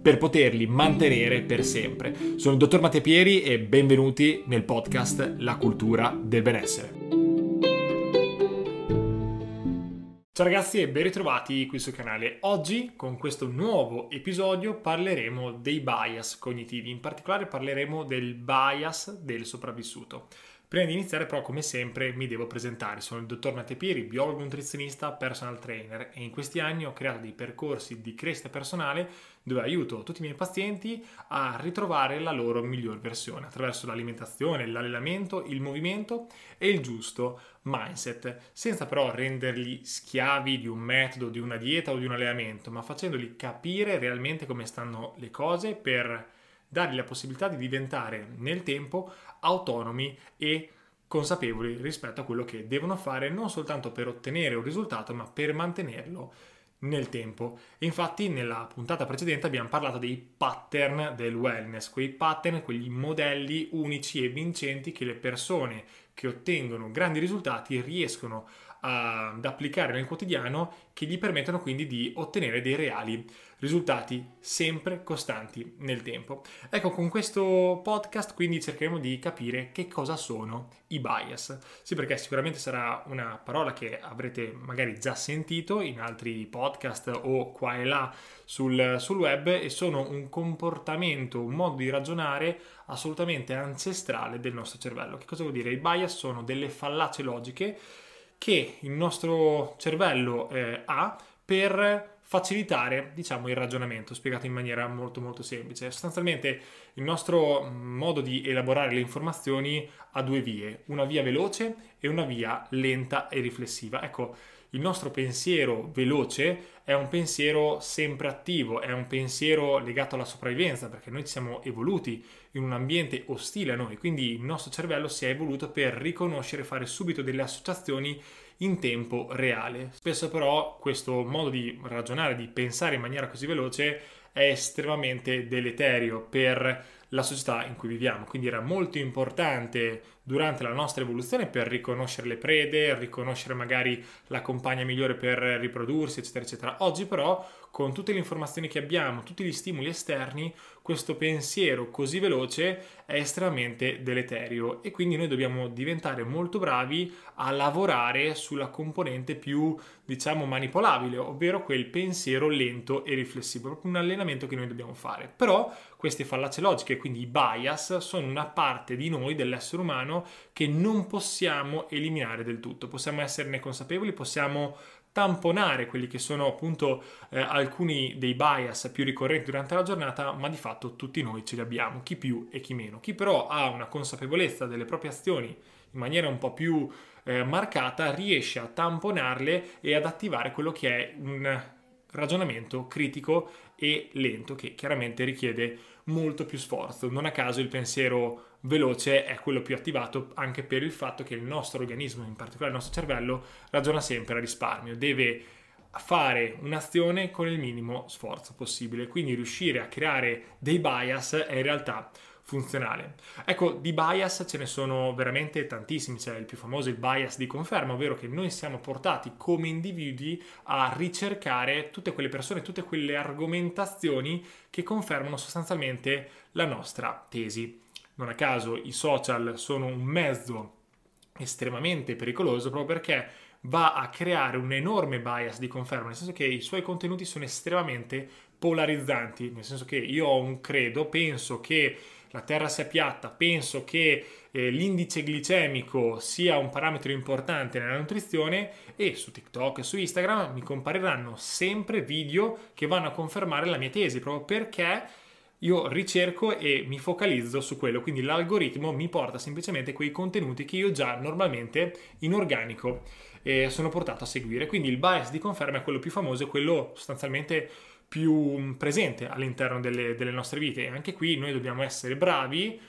per poterli mantenere per sempre. Sono il dottor Matteo Pieri e benvenuti nel podcast La cultura del benessere. Ciao ragazzi e ben ritrovati qui sul canale. Oggi con questo nuovo episodio parleremo dei bias cognitivi, in particolare parleremo del bias del sopravvissuto. Prima di iniziare però come sempre mi devo presentare, sono il dottor Matteo Pieri, biologo nutrizionista, personal trainer e in questi anni ho creato dei percorsi di crescita personale dove aiuto tutti i miei pazienti a ritrovare la loro miglior versione attraverso l'alimentazione, l'allenamento, il movimento e il giusto mindset, senza però renderli schiavi di un metodo, di una dieta o di un allenamento, ma facendoli capire realmente come stanno le cose per dargli la possibilità di diventare nel tempo autonomi e consapevoli rispetto a quello che devono fare non soltanto per ottenere un risultato ma per mantenerlo nel tempo. infatti nella puntata precedente abbiamo parlato dei pattern del wellness, quei pattern, quegli modelli unici e vincenti che le persone che ottengono grandi risultati riescono ad applicare nel quotidiano che gli permettono quindi di ottenere dei reali risultati sempre costanti nel tempo. Ecco, con questo podcast quindi cercheremo di capire che cosa sono i bias. Sì, perché sicuramente sarà una parola che avrete magari già sentito in altri podcast o qua e là sul, sul web e sono un comportamento, un modo di ragionare assolutamente ancestrale del nostro cervello. Che cosa vuol dire? I bias sono delle fallacie logiche che il nostro cervello eh, ha per facilitare diciamo, il ragionamento, spiegato in maniera molto molto semplice. Sostanzialmente il nostro modo di elaborare le informazioni ha due vie, una via veloce e una via lenta e riflessiva. Ecco, il nostro pensiero veloce è un pensiero sempre attivo, è un pensiero legato alla sopravvivenza, perché noi ci siamo evoluti in un ambiente ostile a noi, quindi il nostro cervello si è evoluto per riconoscere e fare subito delle associazioni in tempo reale. Spesso però questo modo di ragionare, di pensare in maniera così veloce è estremamente deleterio per la società in cui viviamo. Quindi era molto importante durante la nostra evoluzione per riconoscere le prede, riconoscere magari la compagna migliore per riprodursi, eccetera, eccetera. Oggi però, con tutte le informazioni che abbiamo, tutti gli stimoli esterni, questo pensiero così veloce è estremamente deleterio e quindi noi dobbiamo diventare molto bravi a lavorare sulla componente più, diciamo, manipolabile, ovvero quel pensiero lento e riflessivo, proprio un allenamento che noi dobbiamo fare. Però queste fallacie logiche, quindi i bias, sono una parte di noi, dell'essere umano, che non possiamo eliminare del tutto. Possiamo esserne consapevoli, possiamo tamponare quelli che sono appunto eh, alcuni dei bias più ricorrenti durante la giornata, ma di fatto tutti noi ce li abbiamo, chi più e chi meno. Chi però ha una consapevolezza delle proprie azioni in maniera un po' più eh, marcata riesce a tamponarle e ad attivare quello che è un ragionamento critico e lento che chiaramente richiede molto più sforzo. Non a caso il pensiero veloce è quello più attivato anche per il fatto che il nostro organismo, in particolare il nostro cervello, ragiona sempre a risparmio, deve fare un'azione con il minimo sforzo possibile, quindi riuscire a creare dei bias è in realtà funzionale. Ecco, di bias ce ne sono veramente tantissimi, c'è il più famoso il bias di conferma, ovvero che noi siamo portati come individui a ricercare tutte quelle persone, tutte quelle argomentazioni che confermano sostanzialmente la nostra tesi. Non a caso i social sono un mezzo estremamente pericoloso proprio perché va a creare un enorme bias di conferma, nel senso che i suoi contenuti sono estremamente polarizzanti, nel senso che io ho un credo, penso che la terra sia piatta, penso che eh, l'indice glicemico sia un parametro importante nella nutrizione e su TikTok e su Instagram mi compariranno sempre video che vanno a confermare la mia tesi, proprio perché io ricerco e mi focalizzo su quello, quindi l'algoritmo mi porta semplicemente quei contenuti che io già normalmente in organico eh, sono portato a seguire. Quindi il bias di conferma è quello più famoso, è quello sostanzialmente più presente all'interno delle, delle nostre vite e anche qui noi dobbiamo essere bravi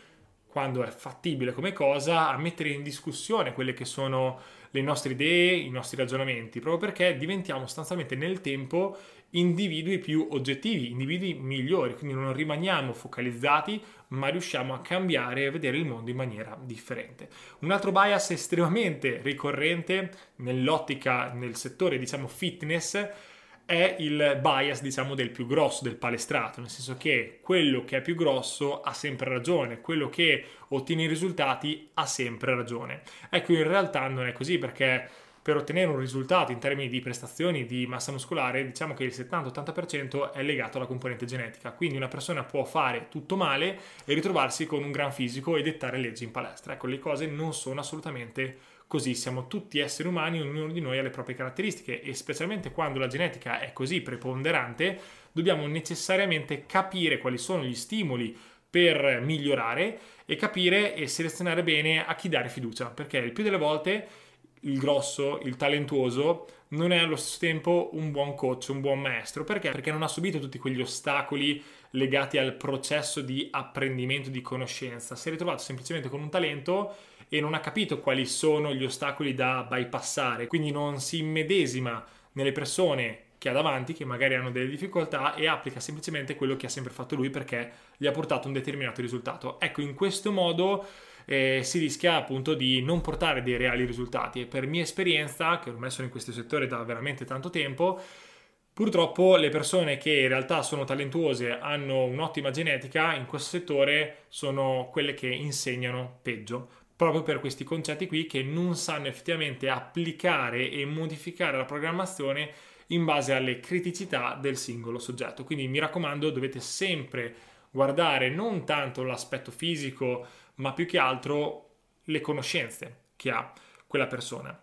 quando è fattibile come cosa, a mettere in discussione quelle che sono le nostre idee, i nostri ragionamenti, proprio perché diventiamo sostanzialmente nel tempo individui più oggettivi, individui migliori, quindi non rimaniamo focalizzati, ma riusciamo a cambiare e vedere il mondo in maniera differente. Un altro bias estremamente ricorrente nell'ottica, nel settore, diciamo, fitness, è il bias, diciamo, del più grosso, del palestrato, nel senso che quello che è più grosso ha sempre ragione, quello che ottiene i risultati ha sempre ragione. Ecco, in realtà non è così perché per ottenere un risultato in termini di prestazioni di massa muscolare, diciamo che il 70-80% è legato alla componente genetica. Quindi una persona può fare tutto male e ritrovarsi con un gran fisico e dettare leggi in palestra. Ecco, le cose non sono assolutamente così. Siamo tutti esseri umani, ognuno di noi ha le proprie caratteristiche e specialmente quando la genetica è così preponderante, dobbiamo necessariamente capire quali sono gli stimoli per migliorare e capire e selezionare bene a chi dare fiducia, perché il più delle volte il grosso, il talentuoso, non è allo stesso tempo un buon coach, un buon maestro. Perché? Perché non ha subito tutti quegli ostacoli legati al processo di apprendimento di conoscenza. Si è ritrovato semplicemente con un talento e non ha capito quali sono gli ostacoli da bypassare, quindi non si immedesima nelle persone che ha davanti, che magari hanno delle difficoltà e applica semplicemente quello che ha sempre fatto lui perché gli ha portato un determinato risultato. Ecco, in questo modo eh, si rischia appunto di non portare dei reali risultati. E per mia esperienza, che ormai sono in questo settore da veramente tanto tempo, Purtroppo le persone che in realtà sono talentuose, hanno un'ottima genetica, in questo settore sono quelle che insegnano peggio, proprio per questi concetti qui che non sanno effettivamente applicare e modificare la programmazione in base alle criticità del singolo soggetto. Quindi mi raccomando, dovete sempre guardare non tanto l'aspetto fisico, ma più che altro le conoscenze che ha quella persona.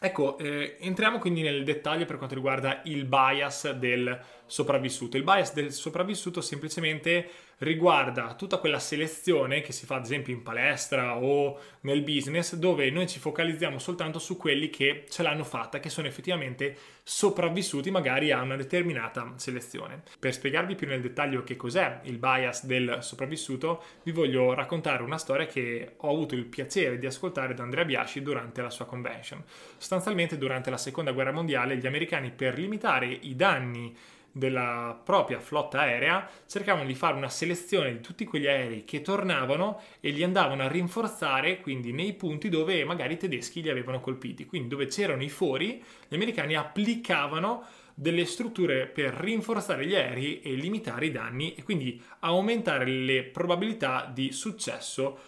Ecco, eh, entriamo quindi nel dettaglio per quanto riguarda il bias del sopravvissuto. Il bias del sopravvissuto semplicemente riguarda tutta quella selezione che si fa ad esempio in palestra o nel business dove noi ci focalizziamo soltanto su quelli che ce l'hanno fatta, che sono effettivamente sopravvissuti magari a una determinata selezione. Per spiegarvi più nel dettaglio che cos'è il bias del sopravvissuto, vi voglio raccontare una storia che ho avuto il piacere di ascoltare da Andrea Biasci durante la sua convention. Sostanzialmente durante la seconda guerra mondiale gli americani per limitare i danni della propria flotta aerea cercavano di fare una selezione di tutti quegli aerei che tornavano e li andavano a rinforzare quindi nei punti dove magari i tedeschi li avevano colpiti. Quindi dove c'erano i fori gli americani applicavano delle strutture per rinforzare gli aerei e limitare i danni e quindi aumentare le probabilità di successo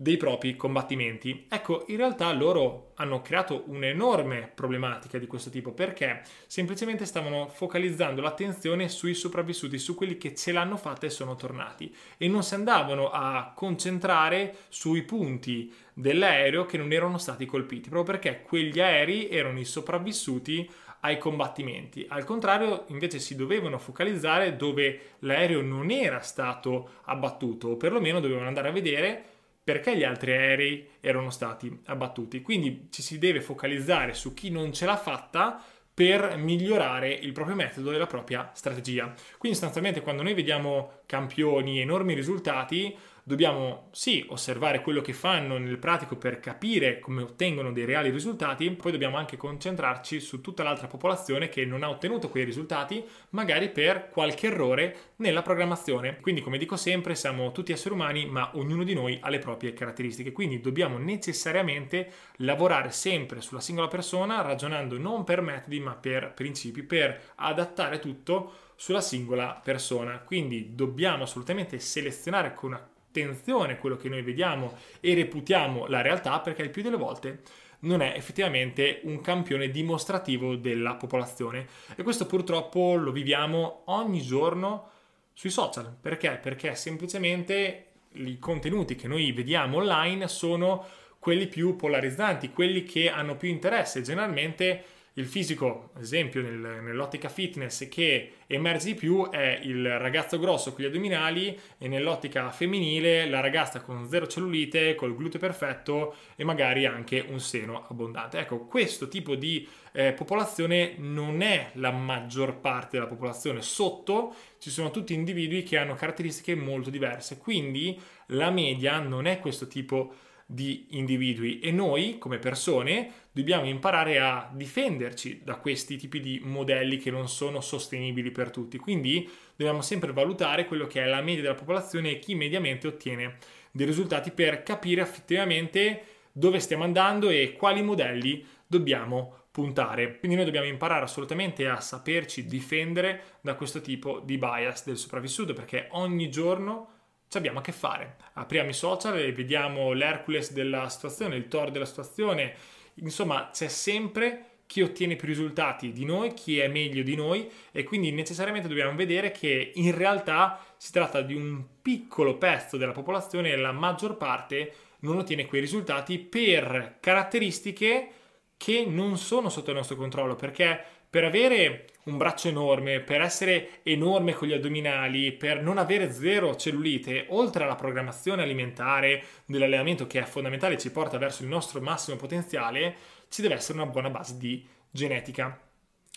dei propri combattimenti. Ecco, in realtà loro hanno creato un'enorme problematica di questo tipo perché semplicemente stavano focalizzando l'attenzione sui sopravvissuti, su quelli che ce l'hanno fatta e sono tornati e non si andavano a concentrare sui punti dell'aereo che non erano stati colpiti, proprio perché quegli aerei erano i sopravvissuti ai combattimenti. Al contrario, invece si dovevano focalizzare dove l'aereo non era stato abbattuto o perlomeno dovevano andare a vedere perché gli altri aerei erano stati abbattuti. Quindi ci si deve focalizzare su chi non ce l'ha fatta per migliorare il proprio metodo e la propria strategia. Quindi sostanzialmente quando noi vediamo campioni, enormi risultati, dobbiamo sì osservare quello che fanno nel pratico per capire come ottengono dei reali risultati, poi dobbiamo anche concentrarci su tutta l'altra popolazione che non ha ottenuto quei risultati, magari per qualche errore nella programmazione. Quindi come dico sempre, siamo tutti esseri umani, ma ognuno di noi ha le proprie caratteristiche, quindi dobbiamo necessariamente lavorare sempre sulla singola persona, ragionando non per metodi, ma per principi, per adattare tutto sulla singola persona. Quindi dobbiamo assolutamente selezionare con una attenzione quello che noi vediamo e reputiamo la realtà perché il più delle volte non è effettivamente un campione dimostrativo della popolazione e questo purtroppo lo viviamo ogni giorno sui social perché? Perché semplicemente i contenuti che noi vediamo online sono quelli più polarizzanti, quelli che hanno più interesse. Generalmente il fisico, ad esempio nel, nell'ottica fitness, che emerge di più è il ragazzo grosso con gli addominali e nell'ottica femminile la ragazza con zero cellulite, col gluteo perfetto e magari anche un seno abbondante. Ecco, questo tipo di eh, popolazione non è la maggior parte della popolazione. Sotto ci sono tutti individui che hanno caratteristiche molto diverse, quindi la media non è questo tipo di di individui e noi come persone dobbiamo imparare a difenderci da questi tipi di modelli che non sono sostenibili per tutti. Quindi dobbiamo sempre valutare quello che è la media della popolazione e chi mediamente ottiene dei risultati per capire effettivamente dove stiamo andando e quali modelli dobbiamo puntare. Quindi noi dobbiamo imparare assolutamente a saperci difendere da questo tipo di bias del sopravvissuto perché ogni giorno ci abbiamo a che fare. Apriamo i social e vediamo l'Hercules della situazione, il Thor della situazione, insomma c'è sempre chi ottiene più risultati di noi, chi è meglio di noi e quindi necessariamente dobbiamo vedere che in realtà si tratta di un piccolo pezzo della popolazione e la maggior parte non ottiene quei risultati per caratteristiche che non sono sotto il nostro controllo perché per avere un braccio enorme, per essere enorme con gli addominali, per non avere zero cellulite, oltre alla programmazione alimentare dell'allenamento che è fondamentale e ci porta verso il nostro massimo potenziale, ci deve essere una buona base di genetica.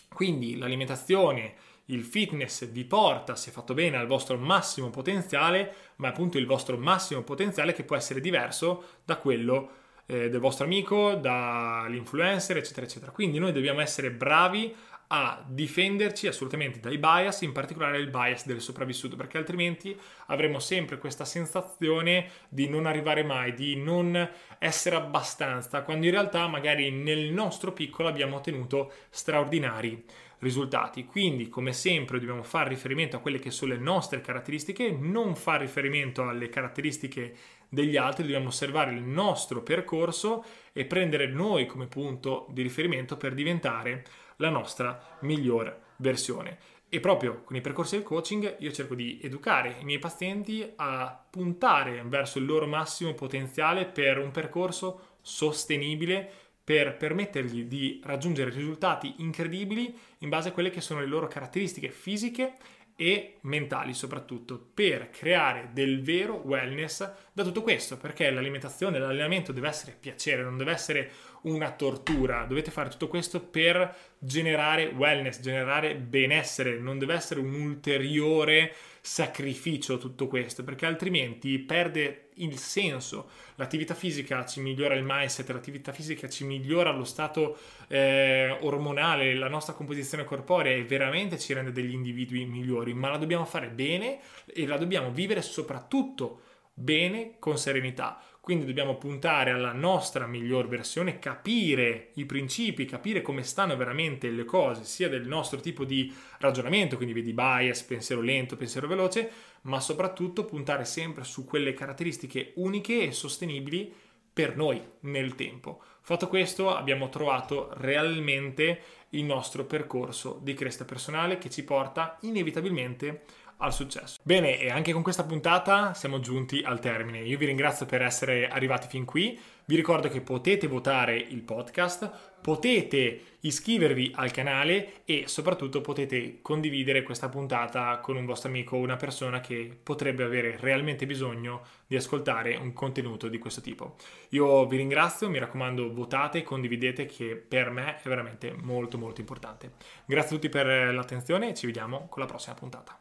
Quindi l'alimentazione, il fitness vi porta, se fatto bene, al vostro massimo potenziale, ma appunto il vostro massimo potenziale che può essere diverso da quello eh, del vostro amico, dall'influencer, eccetera, eccetera. Quindi noi dobbiamo essere bravi a difenderci assolutamente dai bias, in particolare il bias del sopravvissuto, perché altrimenti avremo sempre questa sensazione di non arrivare mai, di non essere abbastanza, quando in realtà magari nel nostro piccolo abbiamo ottenuto straordinari risultati. Quindi, come sempre, dobbiamo fare riferimento a quelle che sono le nostre caratteristiche, non fare riferimento alle caratteristiche degli altri, dobbiamo osservare il nostro percorso e prendere noi come punto di riferimento per diventare la nostra migliore versione. E proprio con i percorsi del coaching io cerco di educare i miei pazienti a puntare verso il loro massimo potenziale per un percorso sostenibile per permettergli di raggiungere risultati incredibili in base a quelle che sono le loro caratteristiche fisiche e mentali soprattutto per creare del vero wellness da tutto questo perché l'alimentazione, l'allenamento deve essere piacere, non deve essere una tortura, dovete fare tutto questo per generare wellness, generare benessere, non deve essere un ulteriore sacrificio tutto questo, perché altrimenti perde il senso. L'attività fisica ci migliora il mindset, l'attività fisica ci migliora lo stato eh, ormonale, la nostra composizione corporea e veramente ci rende degli individui migliori, ma la dobbiamo fare bene e la dobbiamo vivere soprattutto bene con serenità quindi dobbiamo puntare alla nostra miglior versione, capire i principi, capire come stanno veramente le cose, sia del nostro tipo di ragionamento, quindi vedi bias, pensiero lento, pensiero veloce, ma soprattutto puntare sempre su quelle caratteristiche uniche e sostenibili per noi nel tempo. Fatto questo abbiamo trovato realmente il nostro percorso di crescita personale che ci porta inevitabilmente al successo. Bene, e anche con questa puntata siamo giunti al termine. Io vi ringrazio per essere arrivati fin qui. Vi ricordo che potete votare il podcast, potete iscrivervi al canale e soprattutto potete condividere questa puntata con un vostro amico o una persona che potrebbe avere realmente bisogno di ascoltare un contenuto di questo tipo. Io vi ringrazio, mi raccomando votate, condividete che per me è veramente molto molto importante. Grazie a tutti per l'attenzione e ci vediamo con la prossima puntata.